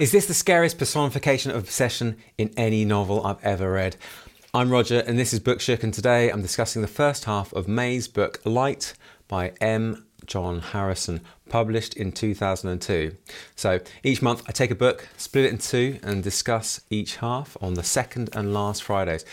Is this the scariest personification of obsession in any novel I've ever read? I'm Roger, and this is Bookshook, and today I'm discussing the first half of May's book Light by M. John Harrison, published in 2002. So each month I take a book, split it in two, and discuss each half on the second and last Fridays.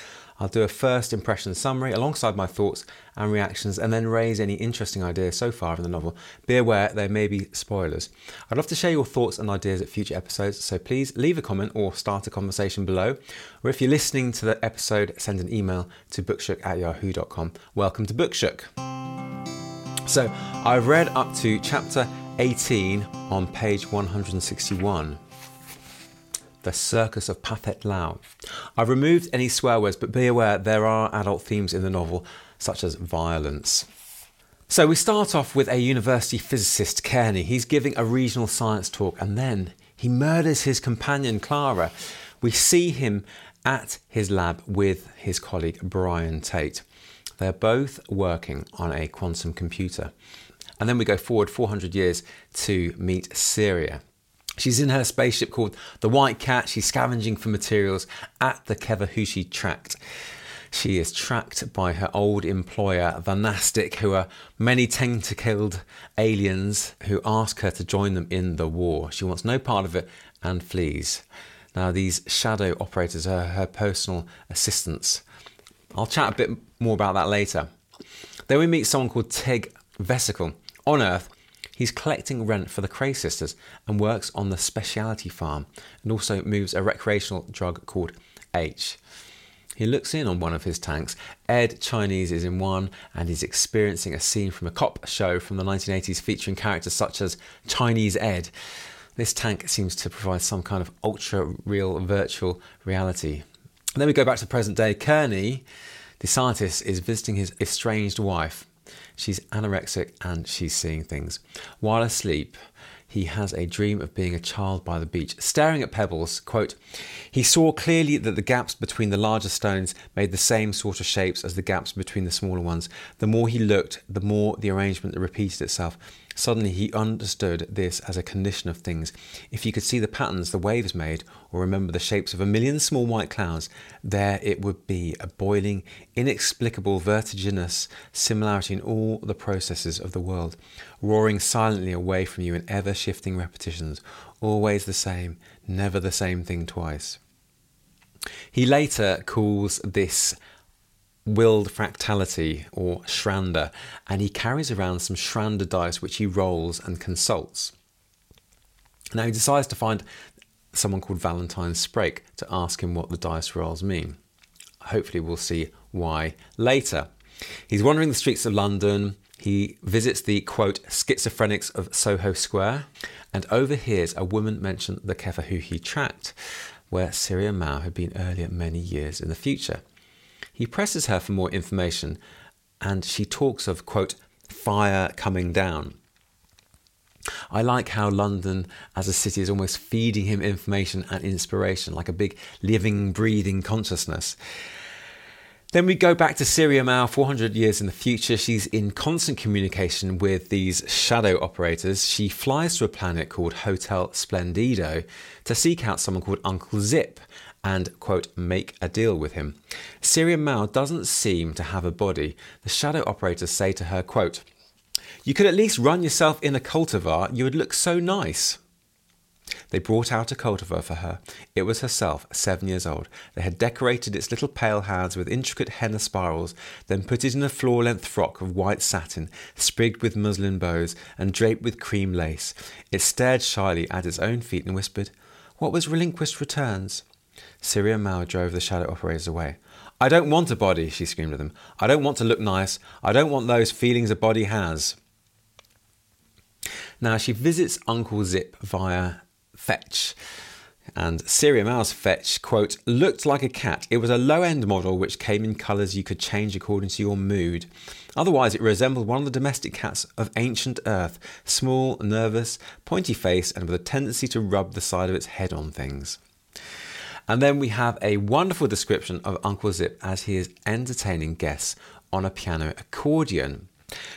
I'll do a first impression summary alongside my thoughts and reactions and then raise any interesting ideas so far in the novel. Be aware there may be spoilers. I'd love to share your thoughts and ideas at future episodes, so please leave a comment or start a conversation below. Or if you're listening to the episode, send an email to bookshook at yahoo.com. Welcome to Bookshook. So I've read up to chapter 18 on page 161. The Circus of Pathet Lao. I've removed any swear words, but be aware there are adult themes in the novel, such as violence. So we start off with a university physicist, Kearney. He's giving a regional science talk, and then he murders his companion, Clara. We see him at his lab with his colleague, Brian Tate. They're both working on a quantum computer. And then we go forward 400 years to meet Seria. She's in her spaceship called the White Cat. She's scavenging for materials at the Kefahuchi tract. She is tracked by her old employer, the Nastic, who are many tentacled aliens who ask her to join them in the war. She wants no part of it and flees. Now, these shadow operators are her personal assistants. I'll chat a bit more about that later. Then we meet someone called Tig Vesicle. On Earth, He's collecting rent for the Cray sisters and works on the specialty farm and also moves a recreational drug called H. He looks in on one of his tanks. Ed Chianese is in one and he's experiencing a scene from a cop show from the 1980s featuring characters such as Chinese Ed. This tank seems to provide some kind of ultra real virtual reality. And then we go back to present day. Kearney, the scientist, is visiting his estranged wife She's anorexic and she's seeing things. While asleep, he has a dream of being a child by the beach, staring at pebbles. Quote, he saw clearly that the gaps between the larger stones made the same sort of shapes as the gaps between the smaller ones. The more he looked, the more the arrangement repeated itself. Suddenly he understood this as a condition of things. If you could see the patterns the waves made, or remember the shapes of a million small white clouds, there it would be a boiling, inexplicable, vertiginous similarity in all the processes of the world, roaring silently away from you in ever shifting repetitions, always the same, never the same thing twice. He later calls this willed fractality or Shrander, and he carries around some Shrander dice which he rolls and consults. Now he decides to find someone called Valentine Sprake to ask him what the dice rolls mean. Hopefully, we'll see why later. He's wandering the streets of London. He visits the quote schizophrenics of Soho Square and overhears a woman mention the Kefahuchi tract, where Seria Mau had been earlier many years in the future. He presses her for more information and she talks of, quote, fire coming down. I like how London as a city is almost feeding him information and inspiration, like a big living, breathing consciousness. Then we go back to Seria Mau, 400 years in the future. She's in constant communication with these shadow operators. She flies to a planet called Hotel Splendido to seek out someone called Uncle Zip and, quote, make a deal with him. Seria Mau doesn't seem to have a body. The shadow operators say to her, quote, You could at least run yourself in a cultivar, you would look so nice. They brought out a cultivar for her. It was herself, seven years old. They had decorated its little pale hands with intricate henna spirals, then put it in a floor length frock of white satin, sprigged with muslin bows and draped with cream lace. It stared shyly at its own feet and whispered, What was relinquished returns. Seria Mau drove the shadow operators away. I don't want a body, she screamed at them. I don't want to look nice. I don't want those feelings a body has. Now she visits Uncle Zip via Fetch. And Seria Mau's Fetch, quote, looked like a cat. It was a low end model which came in colours you could change according to your mood. Otherwise, it resembled one of the domestic cats of ancient Earth small, nervous, pointy face, and with a tendency to rub the side of its head on things. And then we have a wonderful description of Uncle Zip as he is entertaining guests on a piano accordion.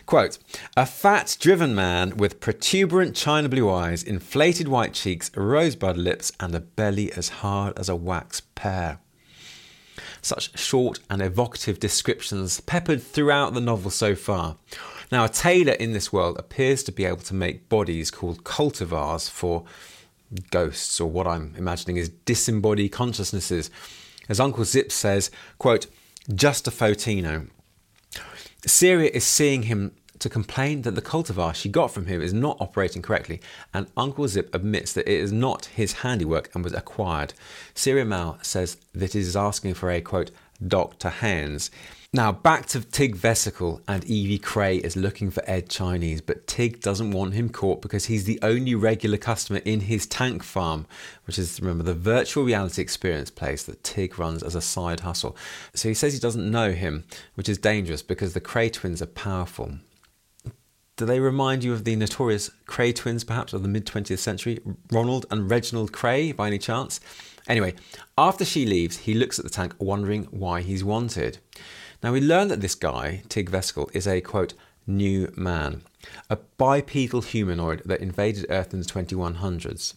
Quote A fat, driven man with protuberant china blue eyes, inflated white cheeks, rosebud lips, and a belly as hard as a wax pear. Such short and evocative descriptions peppered throughout the novel so far. Now, a tailor in this world appears to be able to make bodies called cultivars for ghosts, or what I'm imagining is disembodied consciousnesses. As Uncle Zip says, quote, just a Fotino. Seria is seeing him to complain that the cultivar she got from him is not operating correctly, and Uncle Zip admits that it is not his handiwork and was acquired. Seria Mau says that it is asking for a quote, Dr. Haends. Now, back to Tig Vesicle, and Evie Cray is looking for Ed Chianese, but Tig doesn't want him caught because he's the only regular customer in his tank farm, which is, remember, the virtual reality experience place that Tig runs as a side hustle. So he says he doesn't know him, which is dangerous because the Cray twins are powerful. Do they remind you of the notorious Kray twins, perhaps, of the mid 20th century? Ronald and Reginald Kray, by any chance? Anyway, after she leaves, he looks at the tank, wondering why he's wanted. Now, we learn that this guy, Tig Vesicle, is a quote, new man, a bipedal humanoid that invaded Earth in the 2100s.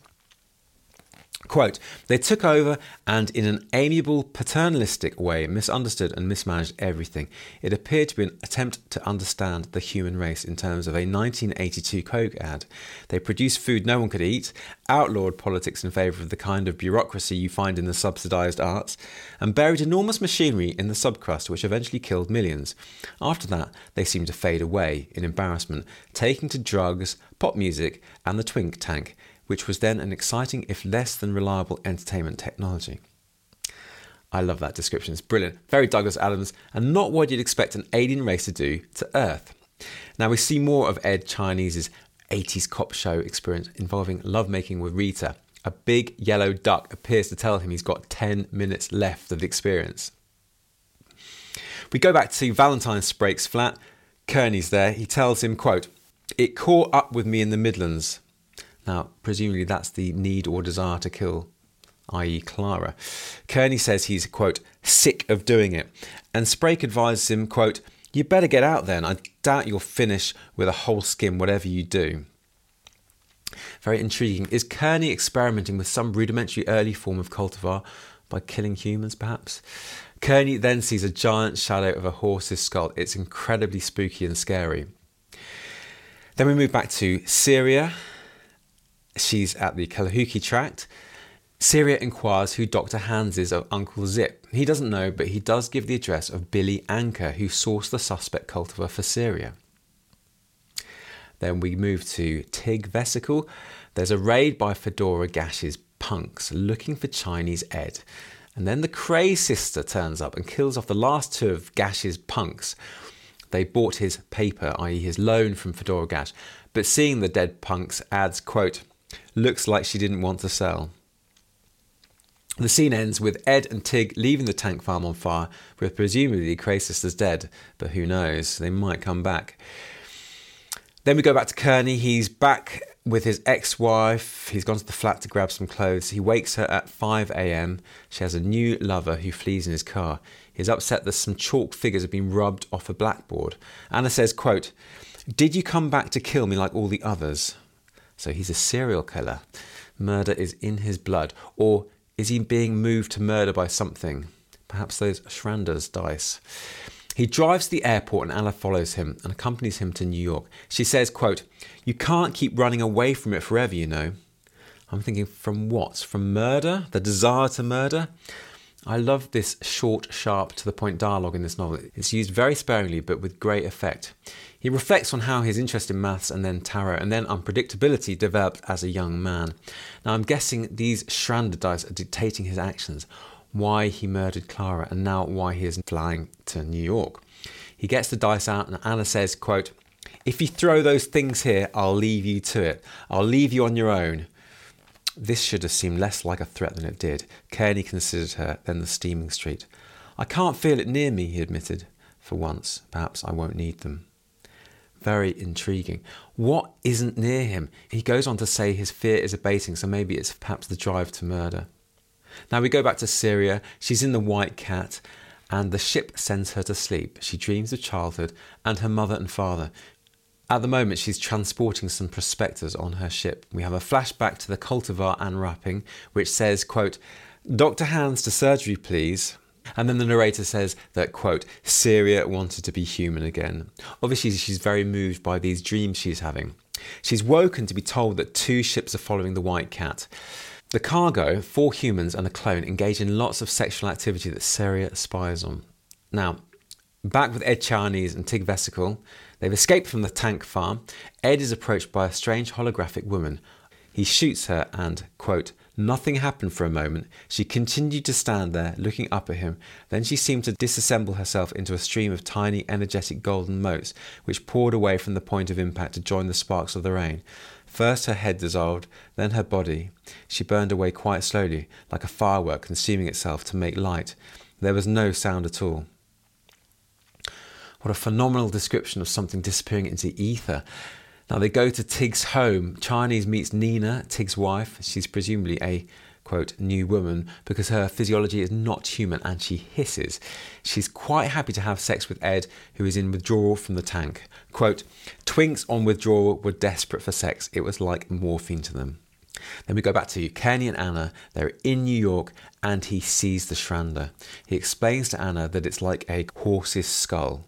Quote, they took over and, in an amiable, paternalistic way, misunderstood and mismanaged everything. It appeared to be an attempt to understand the human race in terms of a 1982 Coke ad. They produced food no one could eat, outlawed politics in favour of the kind of bureaucracy you find in the subsidised arts, and buried enormous machinery in the subcrust, which eventually killed millions. After that, they seemed to fade away in embarrassment, taking to drugs, pop music, and the twink tank which was then an exciting, if less than reliable, entertainment technology. I love that description. It's brilliant. Very Douglas Adams, and not what you'd expect an alien race to do to Earth. Now we see more of Ed Chianese's 80s cop show experience involving lovemaking with Rita. A big yellow duck appears to tell him he's got 10 minutes left of the experience. We go back to Valentine Sprake's flat. Kearney's there. He tells him, quote, It caught up with me in the Midlands. Now, presumably that's the need or desire to kill, i.e., Clara. Kearney says he's, quote, sick of doing it. And Sprake advises him, quote, you better get out then. I doubt you'll finish with a whole skin, whatever you do. Very intriguing. Is Kearney experimenting with some rudimentary early form of cultivar by killing humans, perhaps? Kearney then sees a giant shadow of a horse's skull. It's incredibly spooky and scary. Then we move back to Seria She's at the Kefahuchi tract. Seria inquires who Dr. Haends is of Uncle Zip. He doesn't know, but he does give the address of Billy Anker, who sourced the suspect cultivar for Seria. Then we move to Tig Vesicle. There's a raid by Fedora Gash's punks looking for Chinese Ed. And then the Cray sister turns up and kills off the last two of Gash's punks. They bought his paper, i.e., his loan from Fedora Gash, but seeing the dead punks adds, quote, Looks like she didn't want to sell. The scene ends with Ed and Tig leaving the tank farm on fire, with presumably Cray sisters dead, but who knows? They might come back. Then we go back to Kearney. He's back with his ex wife. He's gone to the flat to grab some clothes. He wakes her at 5 am. She has a new lover who flees in his car. He's upset that some chalk figures have been rubbed off a blackboard. Anna says, quote, Did you come back to kill me like all the others? So he's a serial killer. Murder is in his blood. Or is he being moved to murder by something? Perhaps those Shrander's dice. He drives to the airport and Anna follows him and accompanies him to New York. She says, quote, You can't keep running away from it forever, you know. I'm thinking, from what? From murder? The desire to murder? I love this short, sharp, to the point dialogue in this novel. It's used very sparingly but with great effect. He reflects on how his interest in maths and then tarot and then unpredictability developed as a young man. Now, I'm guessing these Shrander dice are dictating his actions, why he murdered Clara, and now why he is flying to New York. He gets the dice out, and Anna says, quote, If you throw those things here, I'll leave you to it. I'll leave you on your own. This should have seemed less like a threat than it did. Kearney considered her, then the steaming street. I can't feel it near me, he admitted. For once, perhaps I won't need them very intriguing. What isn't near him? He goes on to say his fear is abating, so maybe it's perhaps the drive to murder. Now we go back to Seria. She's in the White Cat. and the ship sends her to sleep. She dreams of childhood and her mother and father. At the moment, she's transporting some prospectors on her ship. We have a flashback to the cultivar unwrapping, which says, quote, Dr. Haends to surgery, please. And then the narrator says that, quote, Seria wanted to be human again. Obviously, she's very moved by these dreams she's having. She's woken to be told that two ships are following the White Cat. The cargo, four humans and a clone, engage in lots of sexual activity that Seria spies on. Now, back with Ed Chianese and Tig Vesicle, they've escaped from the tank farm. Ed is approached by a strange holographic woman. He shoots her and, quote, Nothing happened for a moment. She continued to stand there, looking up at him. Then she seemed to disassemble herself into a stream of tiny, energetic golden motes, which poured away from the point of impact to join the sparks of the rain. First her head dissolved, then her body. She burned away quite slowly, like a firework consuming itself to make light. There was no sound at all. What a phenomenal description of something disappearing into ether. Now they go to Tig's home. Chianese meets Nina, Tig's wife. She's presumably a quote new woman because her physiology is not human and she hisses. She's quite happy to have sex with Ed, who is in withdrawal from the tank. Quote, Twinks on withdrawal were desperate for sex. It was like morphine to them. Then we go back to Kearney and Anna. They're in New York and he sees the Shrander. He explains to Anna that it's like a horse's skull.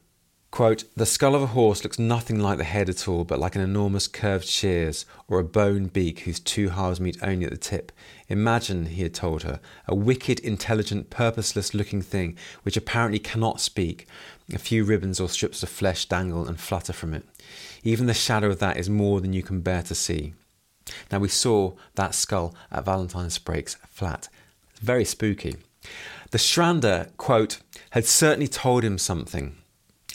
Quote, the skull of a horse looks nothing like the head at all, but like an enormous curved shears or a bone beak whose two halves meet only at the tip. Imagine, he had told her, a wicked, intelligent, purposeless looking thing which apparently cannot speak. A few ribbons or strips of flesh dangle and flutter from it. Even the shadow of that is more than you can bear to see. Now, we saw that skull at Valentine Sprake's flat. Very spooky. The Shrander, quote, had certainly told him something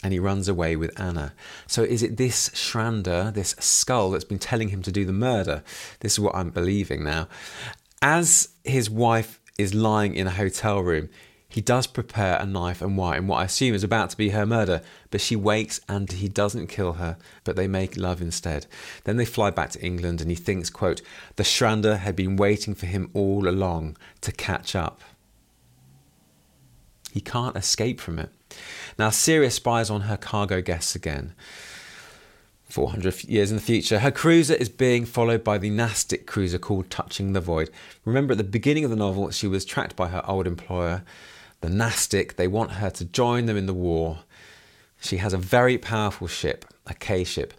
and he runs away with Anna. So is it this Shrander, this skull, that's been telling him to do the murder? This is what I'm believing now. As his wife is lying in a hotel room, he does prepare a knife and wire in what I assume is about to be her murder, but she wakes and he doesn't kill her, but they make love instead. Then they fly back to England and he thinks, quote, the Shrander had been waiting for him all along to catch up. He can't escape from it. Now, Seria spies on her cargo guests again. 400 years in the future, her cruiser is being followed by the Nastic cruiser called Touching the Void. Remember, at the beginning of the novel, she was tracked by her old employer, the Nastic. They want her to join them in the war. She has a very powerful ship, a K ship,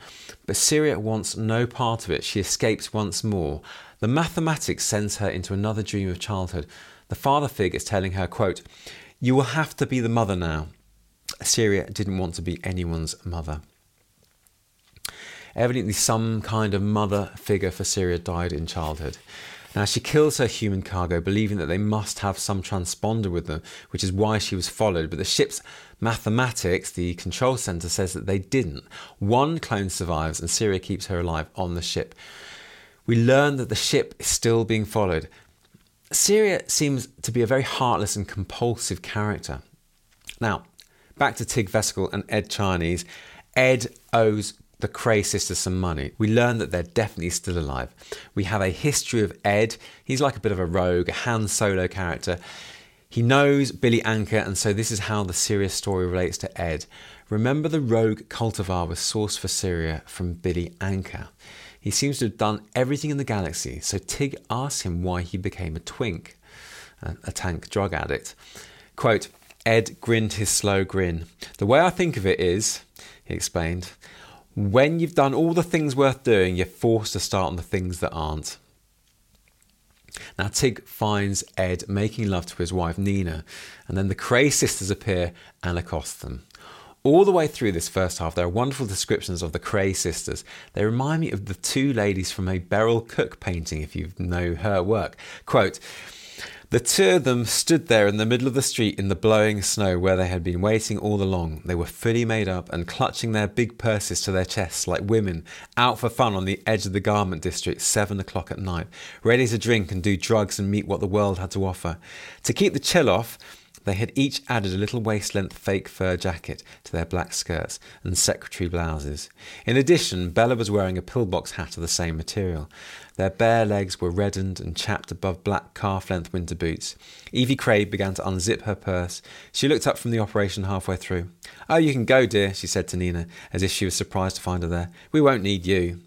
but Seria wants no part of it. She escapes once more. The mathematics sends her into another dream of childhood. The father figure is telling her, quote, You will have to be the mother now. Seria didn't want to be anyone's mother. Evidently, some kind of mother figure for Seria died in childhood. Now, she kills her human cargo, believing that they must have some transponder with them, which is why she was followed. But the ship's mathematics, the control center, says that they didn't. One clone survives, and Seria keeps her alive on the ship. We learn that the ship is still being followed. Seria seems to be a very heartless and compulsive character. Now, Back to Tig Vesicle and Ed Chianese. Ed owes the Cray sisters some money. We learn that they're definitely still alive. We have a history of Ed. He's like a bit of a rogue, a Han Solo character. He knows Billy Anker, and so this is how the Seria story relates to Ed. Remember the rogue cultivar was sourced for Seria from Billy Anker. He seems to have done everything in the galaxy, so Tig asks him why he became a twink, a tank drug addict. Quote, Ed grinned his slow grin. The way I think of it is, he explained, when you've done all the things worth doing, you're forced to start on the things that aren't. Now, Tig finds Ed making love to his wife Nina, and then the Cray sisters appear and accost them. All the way through this first half, there are wonderful descriptions of the Cray sisters. They remind me of the two ladies from a Beryl Cook painting, if you know her work. Quote, the two of them stood there in the middle of the street in the blowing snow where they had been waiting all along. They were fully made up and clutching their big purses to their chests like women out for fun on the edge of the garment district, seven o'clock at night, ready to drink and do drugs and meet what the world had to offer. To keep the chill off, They had each added a little waist length fake fur jacket to their black skirts and secretary blouses. In addition, Bella was wearing a pillbox hat of the same material. Their bare legs were reddened and chapped above black calf length winter boots. Evie Cray began to unzip her purse. She looked up from the operation halfway through. Oh, you can go, dear, she said to Nina, as if she was surprised to find her there. We won't need you.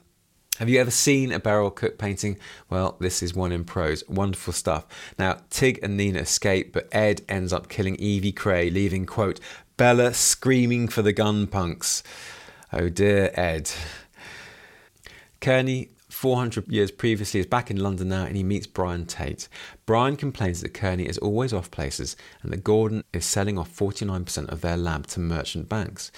Have you ever seen a Beryl Cook painting? Well, this is one in prose. Wonderful stuff. Now, Tig and Nina escape, but Ed ends up killing Evie Cray, leaving, quote, Bella screaming for the gun punks. Oh dear, Ed. Kearney 400 years previously, is back in London now and he meets Brian Tate. Brian complains that Kearney is always off places and that Gordon is selling off 49% of their lab to merchant banks.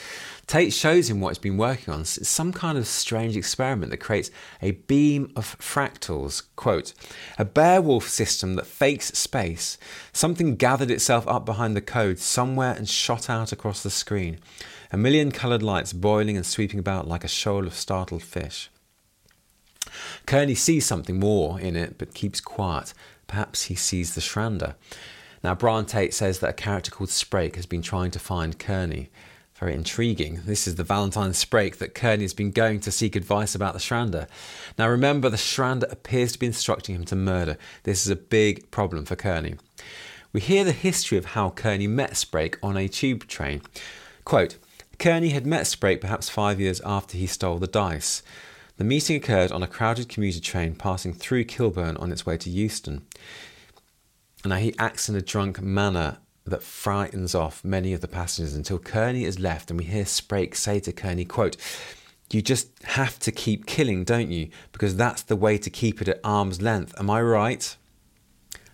Tate shows him what he's been working on. It's some kind of strange experiment that creates a beam of fractals. Quote, a Beowulf system that fakes space. Something gathered itself up behind the code somewhere and shot out across the screen. A million coloured lights boiling and sweeping about like a shoal of startled fish. Kearney sees something more in it, but keeps quiet. Perhaps he sees the Shrander. Now, Brian Tate says that a character called Sprake has been trying to find Kearney. Very intriguing. This is the Valentine Sprake that Kearney has been going to seek advice about the Shrander. Now, remember, the Shrander appears to be instructing him to murder. This is a big problem for Kearney. We hear the history of how Kearney met Sprake on a tube train. Quote, Kearney had met Sprake perhaps five years after he stole the dice. The meeting occurred on a crowded commuter train passing through Kilburn on its way to Euston. Now he acts in a drunk manner that frightens off many of the passengers until Kearney is left and we hear Sprake say to Kearney, quote, you just have to keep killing, don't you? Because that's the way to keep it at arm's length. Am I right?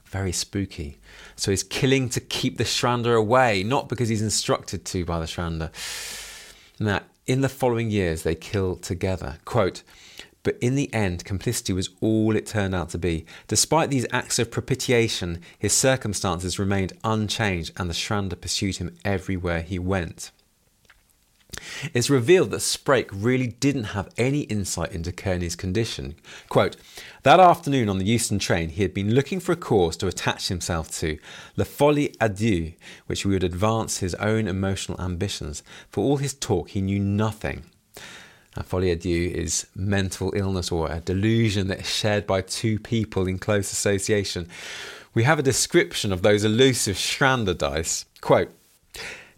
Very spooky. So he's killing to keep the Shrander away, not because he's instructed to by the Shrander. Now, in the following years, they kill together. Quote, but in the end, complicity was all it turned out to be. Despite these acts of propitiation, his circumstances remained unchanged, and the Shrander pursued him everywhere he went. It's revealed that Sprake really didn't have any insight into Kearney's condition. Quote, that afternoon on the Euston train, he had been looking for a cause to attach himself to, La Folie à Deux, which would advance his own emotional ambitions. For all his talk, he knew nothing. La folie à deux is mental illness or a delusion that is shared by two people in close association. We have a description of those elusive Shrander dice. Quote,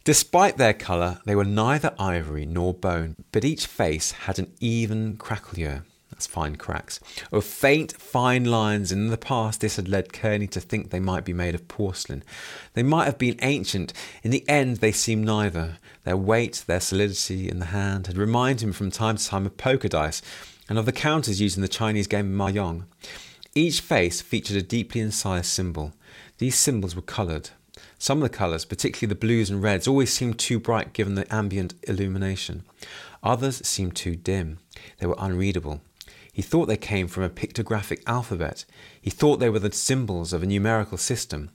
Despite their colour, they were neither ivory nor bone, but each face had an even craquelure, that's fine cracks, of faint, fine lines. In the past, this had led Kearney to think they might be made of porcelain. They might have been ancient. In the end, they seemed neither. Their weight, their solidity in the hand, had reminded him from time to time of poker dice and of the counters used in the Chinese game Mahjong. Each face featured a deeply incised symbol. These symbols were coloured, some of the colours, particularly the blues and reds, always seemed too bright given the ambient illumination. Others seemed too dim. They were unreadable. He thought they came from a pictographic alphabet. He thought they were the symbols of a numerical system.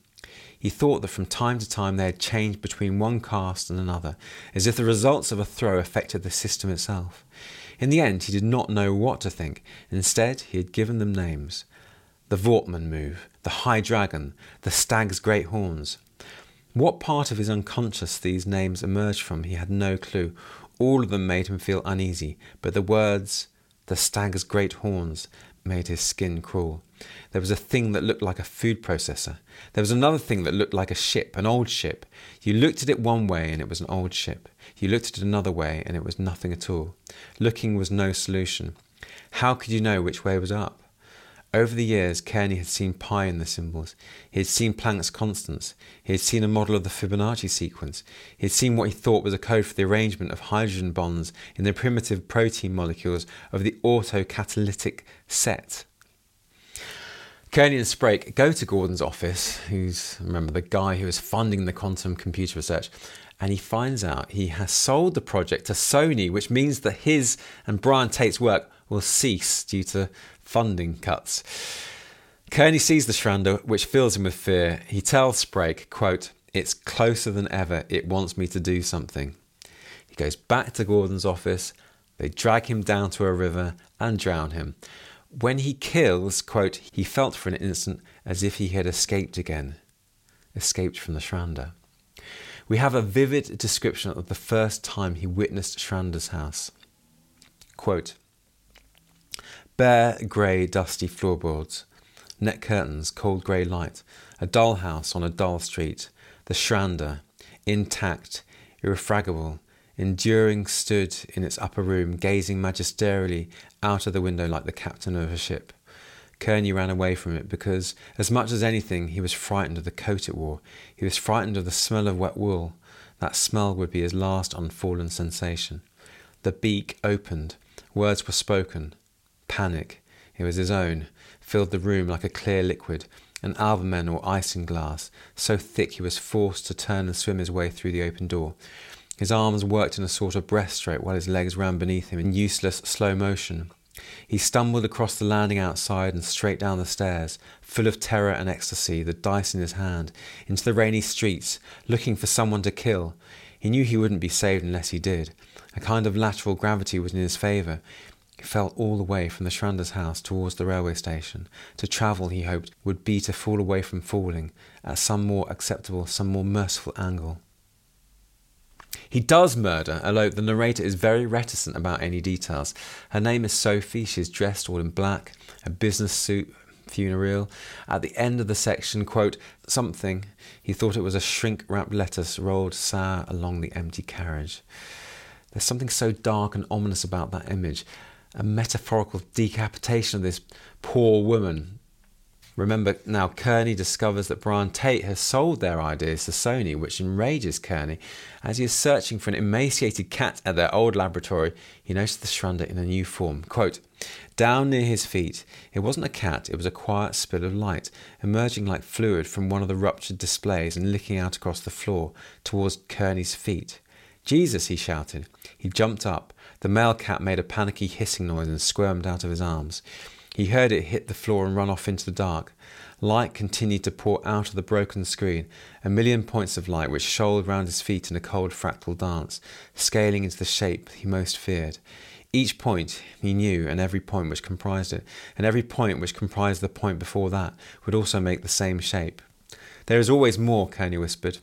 He thought that from time to time they had changed between one cast and another, as if the results of a throw affected the system itself. In the end, he did not know what to think. Instead, he had given them names the Wortmann move, the High Dragon, the Stag's Great Horns. What part of his unconscious these names emerged from, he had no clue. All of them made him feel uneasy, but the words, the stag's great horns, made his skin crawl. There was a thing that looked like a food processor. There was another thing that looked like a ship, an old ship. You looked at it one way and it was an old ship. You looked at it another way and it was nothing at all. Looking was no solution. How could you know which way was up? Over the years, Kearney had seen pi in the symbols. He had seen Planck's constants. He had seen a model of the Fibonacci sequence. He had seen what he thought was a code for the arrangement of hydrogen bonds in the primitive protein molecules of the autocatalytic set. Kearney and Sprake go to Gordon's office, who's, remember, the guy who was funding the quantum computer research, and he finds out he has sold the project to Sony, which means that his and Brian Tate's work will cease due to funding cuts. Kearney sees the Shrander, which fills him with fear. He tells Sprake, quote, It's closer than ever. It wants me to do something. He goes back to Gordon's office. They drag him down to a river and drown him. When he kills, quote, he felt for an instant as if he had escaped again, escaped from the Shrander. We have a vivid description of the first time he witnessed Shrander's house. Quote, Bare, grey, dusty floorboards, net curtains, cold grey light, a dull house on a dull street, the Shrander, intact, irrefragable, enduring, stood in its upper room, gazing magisterially out of the window like the captain of a ship. Kearney ran away from it because, as much as anything, he was frightened of the coat it wore. He was frightened of the smell of wet wool. That smell would be his last unfallen sensation. The beak opened. Words were spoken. Panic. It was his own. Filled the room like a clear liquid, an albumen or isinglass, so thick he was forced to turn and swim his way through the open door. His arms worked in a sort of breaststroke while his legs ran beneath him in useless slow motion. He stumbled across the landing outside and straight down the stairs, full of terror and ecstasy, the dice in his hand, into the rainy streets, looking for someone to kill. He knew he wouldn't be saved unless he did. A kind of lateral gravity was in his favour. He felt all the way from the Shrander's house towards the railway station. To travel, he hoped, would be to fall away from falling, at some more acceptable, some more merciful angle. He does murder, although the narrator is very reticent about any details. Her name is Sophie. She is dressed all in black, a business suit, funereal. At the end of the section, quote, something, he thought it was a shrink wrapped lettuce rolled sour along the empty carriage. There's something so dark and ominous about that image, a metaphorical decapitation of this poor woman Remember now, Kearney discovers that Brian Tate has sold their ideas to Sony, which enrages Kearney. As he is searching for an emaciated cat at their old laboratory, he notices the Shrander in a new form. Quote, Down near his feet, it wasn't a cat, it was a quiet spill of light, emerging like fluid from one of the ruptured displays and licking out across the floor towards Kearney's feet. Jesus, he shouted. He jumped up. The male cat made a panicky hissing noise and squirmed out of his arms. He heard it hit the floor and run off into the dark. Light continued to pour out of the broken screen, a million points of light which shoaled round his feet in a cold fractal dance, scaling into the shape he most feared. Each point he knew, and every point which comprised it, and every point which comprised the point before that, would also make the same shape. There is always more, Kearney whispered.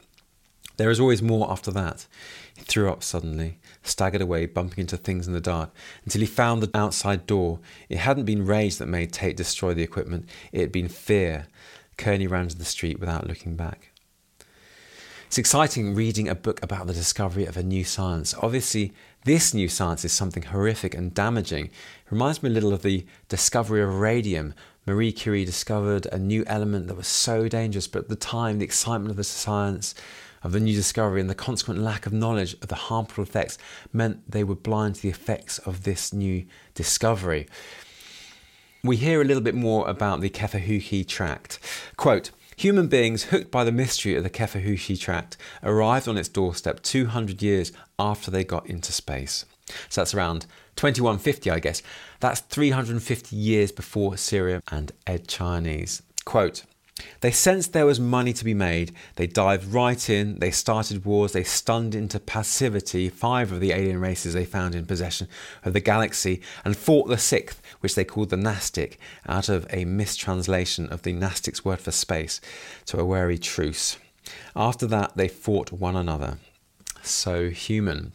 There is always more after that. He threw up suddenly, staggered away, bumping into things in the dark, until he found the outside door. It hadn't been rage that made Tate destroy the equipment, it had been fear. Kearney ran to the street without looking back. It's exciting reading a book about the discovery of a new science. Obviously, this new science is something horrific and damaging. It reminds me a little of the discovery of radium. Marie Curie discovered a new element that was so dangerous, but at the time, the excitement of the science of the new discovery and the consequent lack of knowledge of the harmful effects meant they were blind to the effects of this new discovery. We hear a little bit more about the Kefahuchi tract. Quote, Human beings hooked by the mystery of the Kefahuchi tract arrived on its doorstep 200 years after they got into space. So that's around 2150, I guess. That's 350 years before Seria and Ed Chianese. Quote, they sensed there was money to be made. They dived right in. They started wars. They stunned into passivity five of the alien races they found in possession of the galaxy and fought the sixth, which they called the Nastic, out of a mistranslation of the Nastic's word for space, to a wary truce. After that, they fought one another. So human.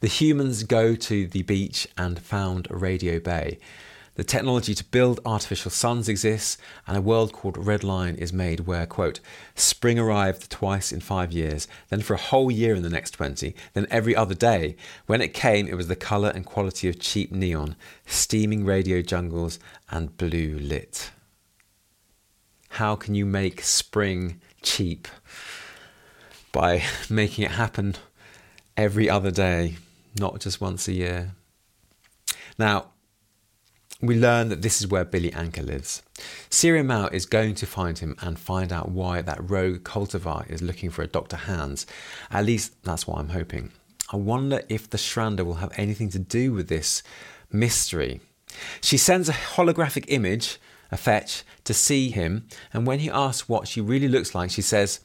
The humans go to the beach and found Radio Bay. The technology to build artificial suns exists, and a world called Red Line is made where, quote, spring arrived twice in five years, then for a whole year in the next 20, then every other day. When it came, it was the colour and quality of cheap neon, steaming radio jungles, and blue lit. How can you make spring cheap? By making it happen every other day, not just once a year. Now, we learn that this is where Billy Anker lives. Seria Mau is going to find him and find out why that rogue cultivar is looking for a Dr. Haends. At least that's what I'm hoping. I wonder if the Shrander will have anything to do with this mystery. She sends a holographic image, a fetch, to see him, and when he asks what she really looks like, she says,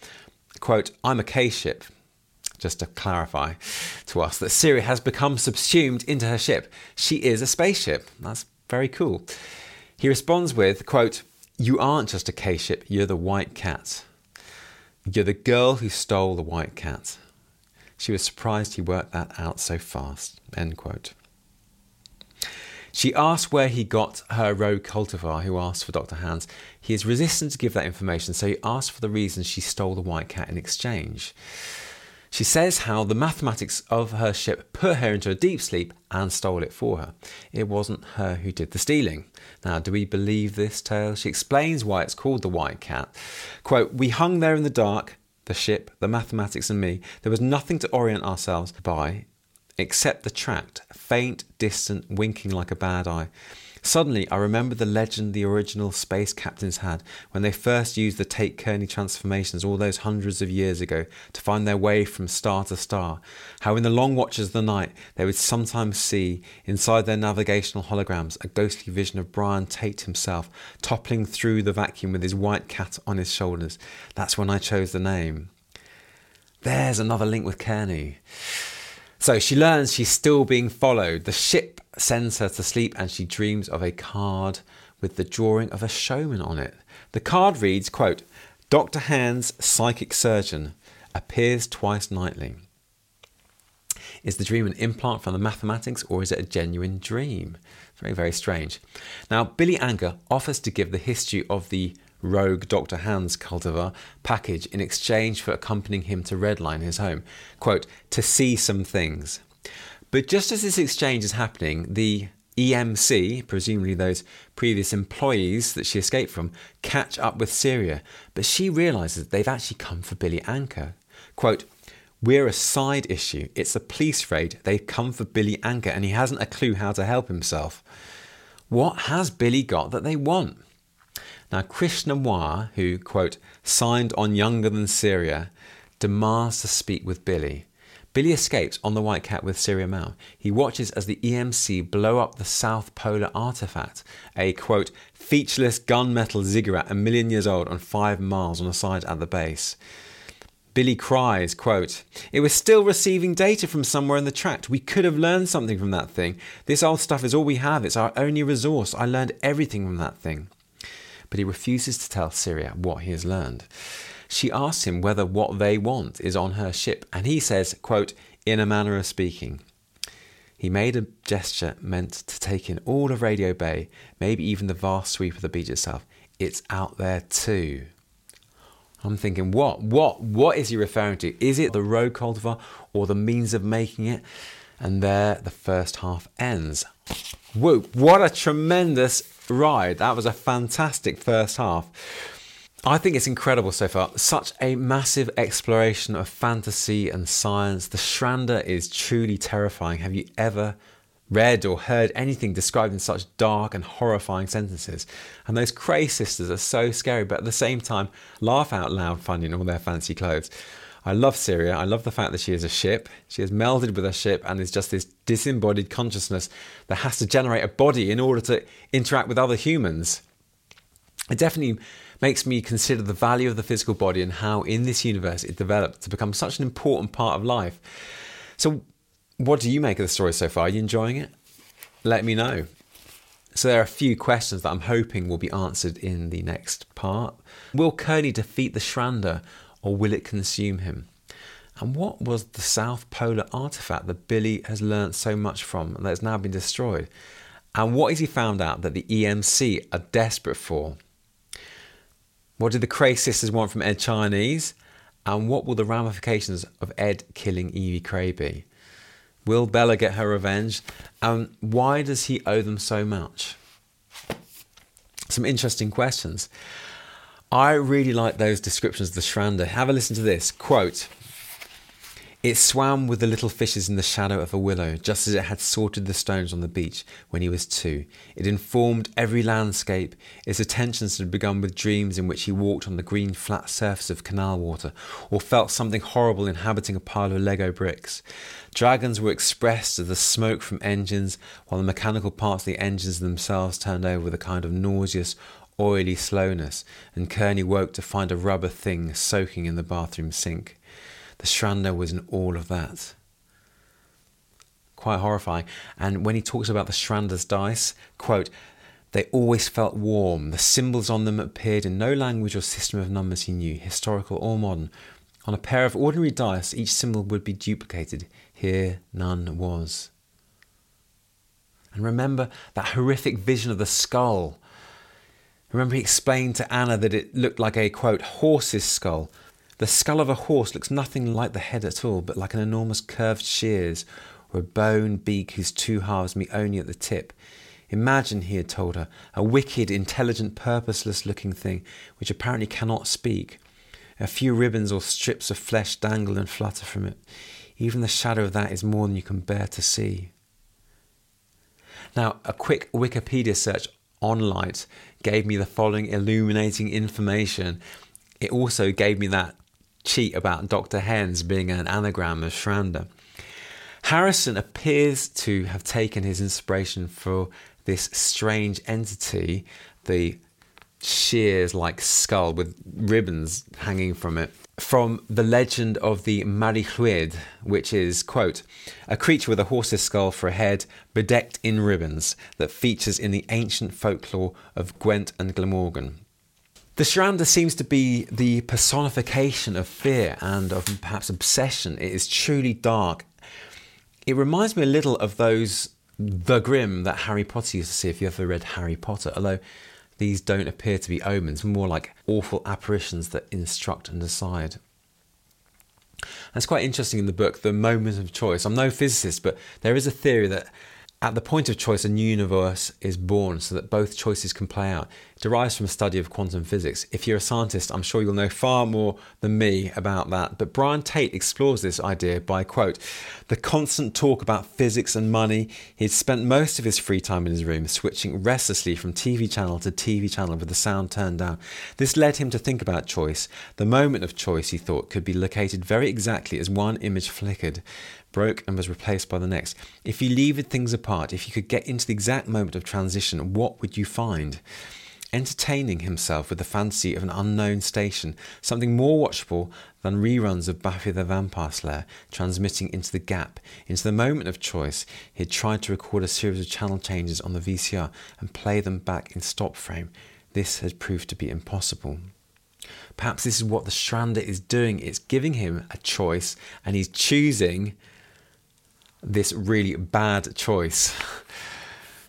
quote, I'm a K ship. Just to clarify to us that Seria has become subsumed into her ship. She is a spaceship. That's very cool. He responds with, quote, You aren't just a K ship, you're the white cat. You're the girl who stole the white cat. She was surprised he worked that out so fast. End quote. She asks where he got her rogue cultivar, who asked for Dr. Haends. He is resistant to give that information, so he asks for the reason she stole the white cat in exchange. She says how the mathematics of her ship put her into a deep sleep and stole it for her. It wasn't her who did the stealing. Now, do we believe this tale? She explains why it's called the White Cat. Quote, We hung there in the dark, the ship, the mathematics, and me. There was nothing to orient ourselves by except the tract, faint, distant, winking like a bad eye. Suddenly, I remembered the legend the original space captains had when they first used the Tate Kearney transformations all those hundreds of years ago to find their way from star to star. How, in the long watches of the night, they would sometimes see, inside their navigational holograms, a ghostly vision of Brian Tate himself toppling through the vacuum with his white cat on his shoulders. That's when I chose the name. There's another link with Kearney. So she learns she's still being followed. The ship sends her to sleep and she dreams of a card with the drawing of a showman on it. The card reads, quote, Dr. Haends, psychic surgeon, appears twice nightly. Is the dream an implant from the mathematics or is it a genuine dream? Very, very strange. Now, Billy Anker offers to give the history of the rogue Dr. Haends cultivar package in exchange for accompanying him to Redline, his home, quote, to see some things. But just as this exchange is happening, the EMC, presumably those previous employees that she escaped from, catch up with Seria, but she realizes they've actually come for Billy Anker. Quote, We're a side issue. It's a police raid. They've come for Billy Anker, and he hasn't a clue how to help himself. What has Billy got that they want? Now, Krishna Moir, who, quote, signed on Younger Than Seria, demands to speak with Billy. Billy escapes on the White Cat with Seria Mau. He watches as the EMC blow up the South Polar artifact, a quote, featureless gunmetal ziggurat a million years old on five miles on a side at the base. Billy cries, quote, It was still receiving data from somewhere in the tract. We could have learned something from that thing. This old stuff is all we have. It's our only resource. I learned everything from that thing but he refuses to tell Seria what he has learned. She asks him whether what they want is on her ship, and he says, quote, in a manner of speaking. He made a gesture meant to take in all of Radio Bay, maybe even the vast sweep of the beach itself. It's out there too. I'm thinking, what, what, what is he referring to? Is it the road cultivar or the means of making it? And there the first half ends. Whoop, what a tremendous ride. That was a fantastic first half. I think it's incredible so far. Such a massive exploration of fantasy and science. The Shrander is truly terrifying. Have you ever read or heard anything described in such dark and horrifying sentences? And those Cray sisters are so scary, but at the same time, laugh out loud funny in all their fancy clothes. I love Seria. I love the fact that she is a ship. She has melded with a ship and is just this disembodied consciousness that has to generate a body in order to interact with other humans. It definitely makes me consider the value of the physical body and how in this universe it developed to become such an important part of life. So, what do you make of the story so far? Are you enjoying it? Let me know. So, there are a few questions that I'm hoping will be answered in the next part. Will Kearney defeat the Shrander or will it consume him? And what was the South Polar artifact that Billy has learnt so much from that has now been destroyed? And what has he found out that the EMC are desperate for? What did the Cray sisters want from Ed Chianese? And what will the ramifications of Ed killing Evie Cray be? Will Bella get her revenge? And why does he owe them so much? Some interesting questions. I really like those descriptions of the Shrander. Have a listen to this. Quote It swam with the little fishes in the shadow of a willow, just as it had sorted the stones on the beach when he was two. It informed every landscape. Its attentions had begun with dreams in which he walked on the green flat surface of canal water, or felt something horrible inhabiting a pile of Lego bricks. Dragons were expressed as the smoke from engines, while the mechanical parts of the engines themselves turned over with a kind of nauseous, oily slowness, and Kearney woke to find a rubber thing soaking in the bathroom sink. The Shrander was in all of that. Quite horrifying. And when he talks about the Shrander's dice, quote, They always felt warm. The symbols on them appeared in no language or system of numbers he knew, historical or modern. On a pair of ordinary dice, each symbol would be duplicated. Here, none was. And remember that horrific vision of the skull. Remember, he explained to Anna that it looked like a quote, horse's skull. The skull of a horse looks nothing like the head at all, but like an enormous curved shears or a bone beak whose two halves meet only at the tip. Imagine, he had told her, a wicked, intelligent, purposeless looking thing which apparently cannot speak. A few ribbons or strips of flesh dangle and flutter from it. Even the shadow of that is more than you can bear to see. Now, a quick Wikipedia search on light gave me the following illuminating information. It also gave me that cheat about Dr. Haends being an anagram of Shrander. Harrison appears to have taken his inspiration for this strange entity, the shears like skull with ribbons hanging from it, from the legend of the Mari Lwyd, which is, quote, a creature with a horse's skull for a head, bedecked in ribbons, that features in the ancient folklore of Gwent and Glamorgan. The Shrander seems to be the personification of fear and of perhaps obsession. It is truly dark. It reminds me a little of those the Grim that Harry Potter used to see if you ever read Harry Potter, although these don't appear to be omens, more like awful apparitions that instruct and decide. That's quite interesting in the book, The Moment of Choice. I'm no physicist, but there is a theory that at the point of choice, a new universe is born so that both choices can play out. It derives from a study of quantum physics. If you're a scientist, I'm sure you'll know far more than me about that. But Brian Tate explores this idea by, quote, the constant talk about physics and money. He'd spent most of his free time in his room, switching restlessly from TV channel to TV channel with the sound turned down. This led him to think about choice. The moment of choice, he thought, could be located very exactly as one image flickered broke and was replaced by the next. If you levered things apart, if you could get into the exact moment of transition, what would you find? Entertaining himself with the fancy of an unknown station, something more watchable than reruns of Buffy the Vampire Slayer, transmitting into the gap, into the moment of choice. He had tried to record a series of channel changes on the VCR and play them back in stop frame. This had proved to be impossible. Perhaps this is what the Shrander is doing. It's giving him a choice, and he's choosing this really bad choice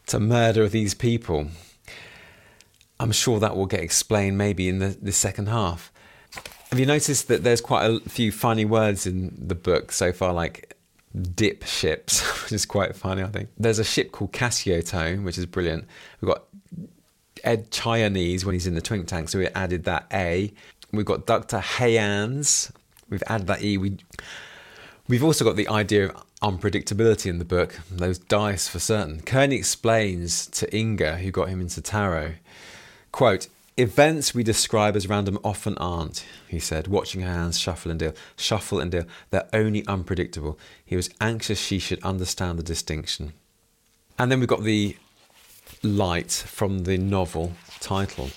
to murder these people. I'm sure that will get explained maybe in the, the second half. Have you noticed that there's quite a few funny words in the book so far, like dip ships, which is quite funny, I think. There's a ship called Tone, which is brilliant. We've got Ed Chianese when he's in the twink tank, so we added that A. We've got Dr. Haends, we've added that E. We, we've also got the idea of unpredictability in the book, those dice for certain. Kearney explains to Inga, who got him into tarot, quote, Events we describe as random often aren't, he said, watching her hands shuffle and deal. Shuffle and deal. They're only unpredictable. He was anxious she should understand the distinction. And then we've got the light from the novel title.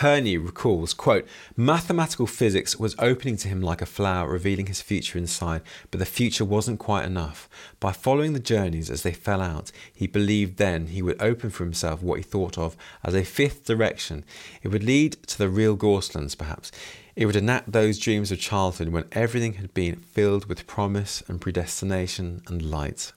Kearney recalls, quote, mathematical physics was opening to him like a flower, revealing his future inside, but the future wasn't quite enough. By following the journeys as they fell out, he believed then he would open for himself what he thought of as a fifth direction. It would lead to the real Gorselands, perhaps. It would enact those dreams of childhood when everything had been filled with promise and predestination and light.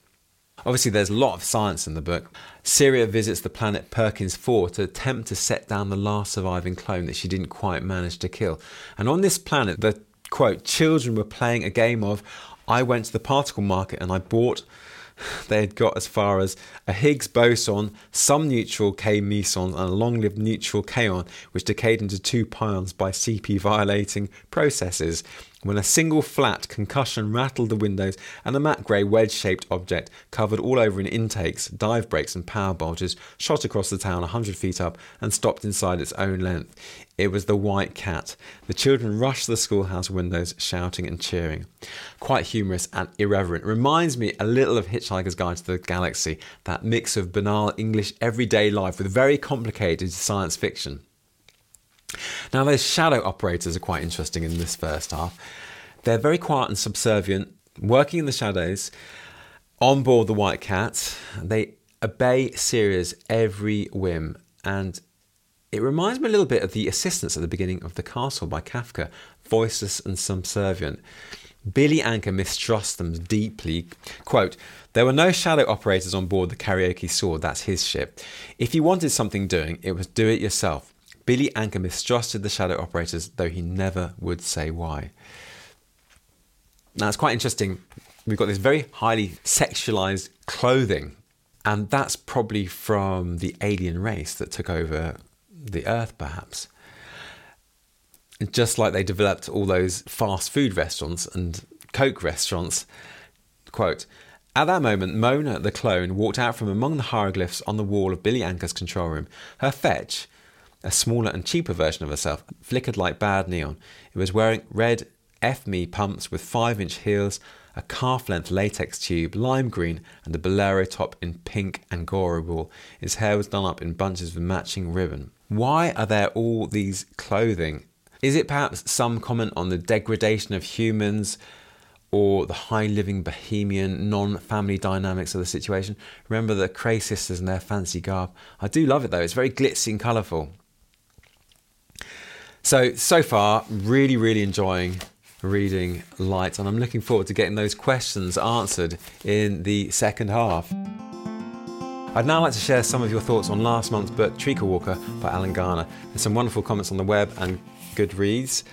Obviously, there's a lot of science in the book. Seria visits the planet Perkins 4 to attempt to set down the last surviving clone that she didn't quite manage to kill. And on this planet, the quote, children were playing a game of I went to the particle market and I bought they had got as far as a Higgs boson, some neutral K mesons, and a long lived neutral kaon, which decayed into two pions by CP violating processes when a single flat concussion rattled the windows and a matte grey wedge shaped object covered all over in intakes, dive brakes, and power bulges shot across the town a hundred feet up and stopped inside its own length. It was the white cat. The children rushed to the schoolhouse windows, shouting and cheering. Quite humorous and irreverent. Reminds me a little of Hitchhiker's Guide to the Galaxy, that mix of banal English everyday life with very complicated science fiction. Now, those shadow operators are quite interesting in this first half. They're very quiet and subservient, working in the shadows on board the White Cat. They obey Seria's every whim, and it reminds me a little bit of the assistants at the beginning of The Castle by Kafka, voiceless and subservient. Billy Anker mistrusts them deeply. Quote, There were no shadow operators on board the karaoke sword, that's his ship. If you wanted something doing, it was do it yourself. Billy Anker mistrusted the shadow operators, though he never would say why. Now it's quite interesting. We've got this very highly sexualized clothing, and that's probably from the alien race that took over the Earth, perhaps just like they developed all those fast food restaurants and Coke restaurants. Quote, at that moment, Mona the clone walked out from among the hieroglyphs on the wall of Billy Anker's control room. Her fetch, a smaller and cheaper version of herself, flickered like bad neon. It was wearing red FME pumps with 5 inch heels, a calf length latex tube, lime green, and a bolero top in pink Angora wool. His hair was done up in bunches of matching ribbon. Why are there all these clothing is it perhaps some comment on the degradation of humans or the high living bohemian non family dynamics of the situation? Remember the Kray sisters and their fancy garb. I do love it though, it's very glitzy and colourful. So, so far, really, really enjoying reading Light, and I'm looking forward to getting those questions answered in the second half. I'd now like to share some of your thoughts on last month's book, Treacle Walker by Alan Garner. There's some wonderful comments on the web and Goodreads.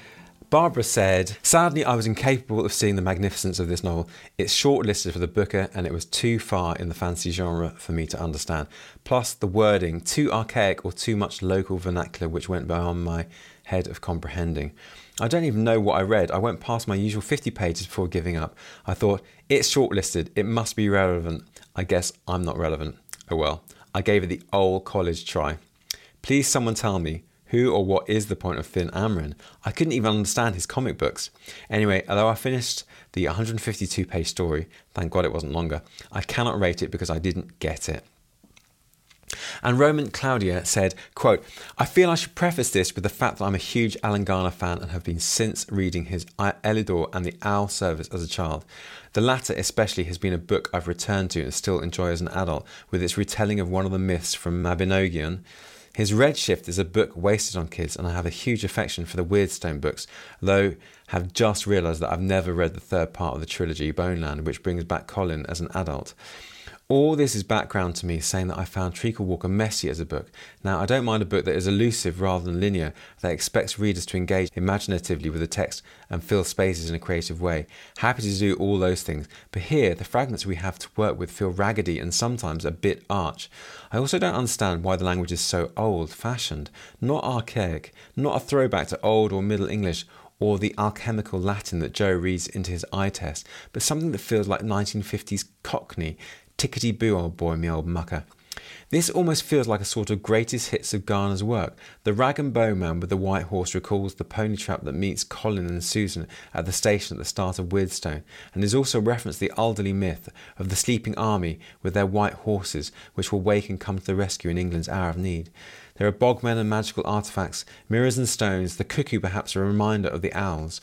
Barbara said, Sadly, I was incapable of seeing the magnificence of this novel. It's shortlisted for the Booker and it was too far in the fantasy genre for me to understand. Plus, the wording, too archaic or too much local vernacular, which went beyond my head of comprehending. I don't even know what I read. I went past my usual 50 pages before giving up. I thought, it's shortlisted, it must be relevant. I guess I'm not relevant. Oh well, I gave it the old college try. Please, someone tell me who or what is the point of Thin Amren? I couldn't even understand his comic books. Anyway, although I finished the 152 page story, thank God it wasn't longer, I cannot rate it because I didn't get it. And Roman Claudia said, quote, I feel I should preface this with the fact that I'm a huge Alan Garner fan and have been since reading his Elidor and the Owl Service as a child. The latter, especially, has been a book I've returned to and still enjoy as an adult, with its retelling of one of the myths from Mabinogion his Redshift is a book wasted on kids, and I have a huge affection for the Weirdstone books, though have just realised that I've never read the third part of the trilogy, Boneland, which brings back Colin as an adult. All this is background to me saying that I found Treacle Walker messy as a book. Now, I don't mind a book that is elusive rather than linear, that expects readers to engage imaginatively with the text and fill spaces in a creative way. Happy to do all those things, but here, the fragments we have to work with feel raggedy and sometimes a bit arch. I also don't understand why the language is so old fashioned, not archaic, not a throwback to Old or Middle English or the alchemical Latin that Joe reads into his eye test, but something that feels like 1950s Cockney, Tickety boo, old boy, me old mucker. This almost feels like a sort of greatest hits of Garner's work. The rag and bow man with the white horse recalls the pony trap that meets Colin and Susan at the station at the start of Weirdstone, and is also referenced the Alderley myth of the sleeping army with their white horses, which will wake and come to the rescue in England's hour of need. There are bogmen and magical artifacts, mirrors and stones, the cuckoo perhaps a reminder of the owls.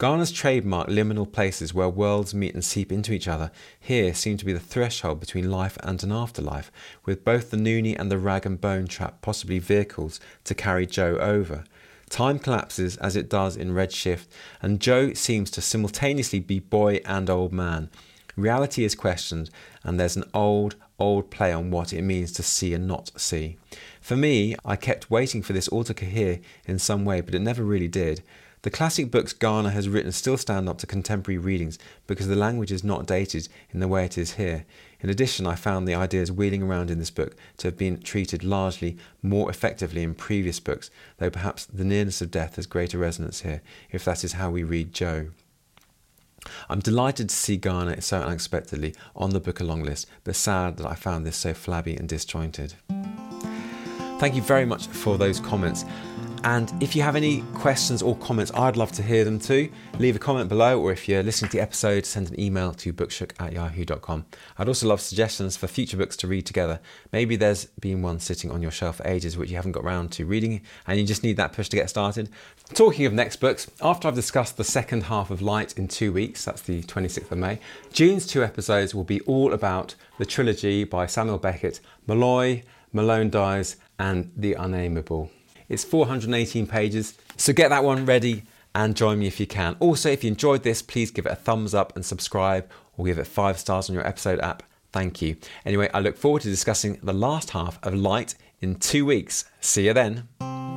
Garner's trademark liminal places where worlds meet and seep into each other here seem to be the threshold between life and an afterlife, with both the Noonie and the rag and bone trap possibly vehicles to carry Joe over. Time collapses as it does in Redshift, and Joe seems to simultaneously be boy and old man. Reality is questioned, and there's an old, old play on what it means to see and not see. For me, I kept waiting for this all to cohere in some way, but it never really did. The classic books Garner has written still stand up to contemporary readings because the language is not dated in the way it is here. In addition, I found the ideas wheeling around in this book to have been treated largely more effectively in previous books, though perhaps the nearness of death has greater resonance here, if that is how we read Joe. I'm delighted to see Garner so unexpectedly on the Booker longlist, but sad that I found this so flabby and disjointed. Thank you very much for those comments. And if you have any questions or comments, I'd love to hear them too. Leave a comment below, or if you're listening to the episode, send an email to bookshook at yahoo.com. I'd also love suggestions for future books to read together. Maybe there's been one sitting on your shelf for ages which you haven't got around to reading, and you just need that push to get started. Talking of next books, after I've discussed the second half of Light in two weeks, that's the 26th of May, June's two episodes will be all about the trilogy by Samuel Beckett Molloy, Malone Dies, and The Unnameable. It's 418 pages, so get that one ready and join me if you can. Also, if you enjoyed this, please give it a thumbs up and subscribe or give it five stars on your episode app. Thank you. Anyway, I look forward to discussing the last half of Light in two weeks. See you then.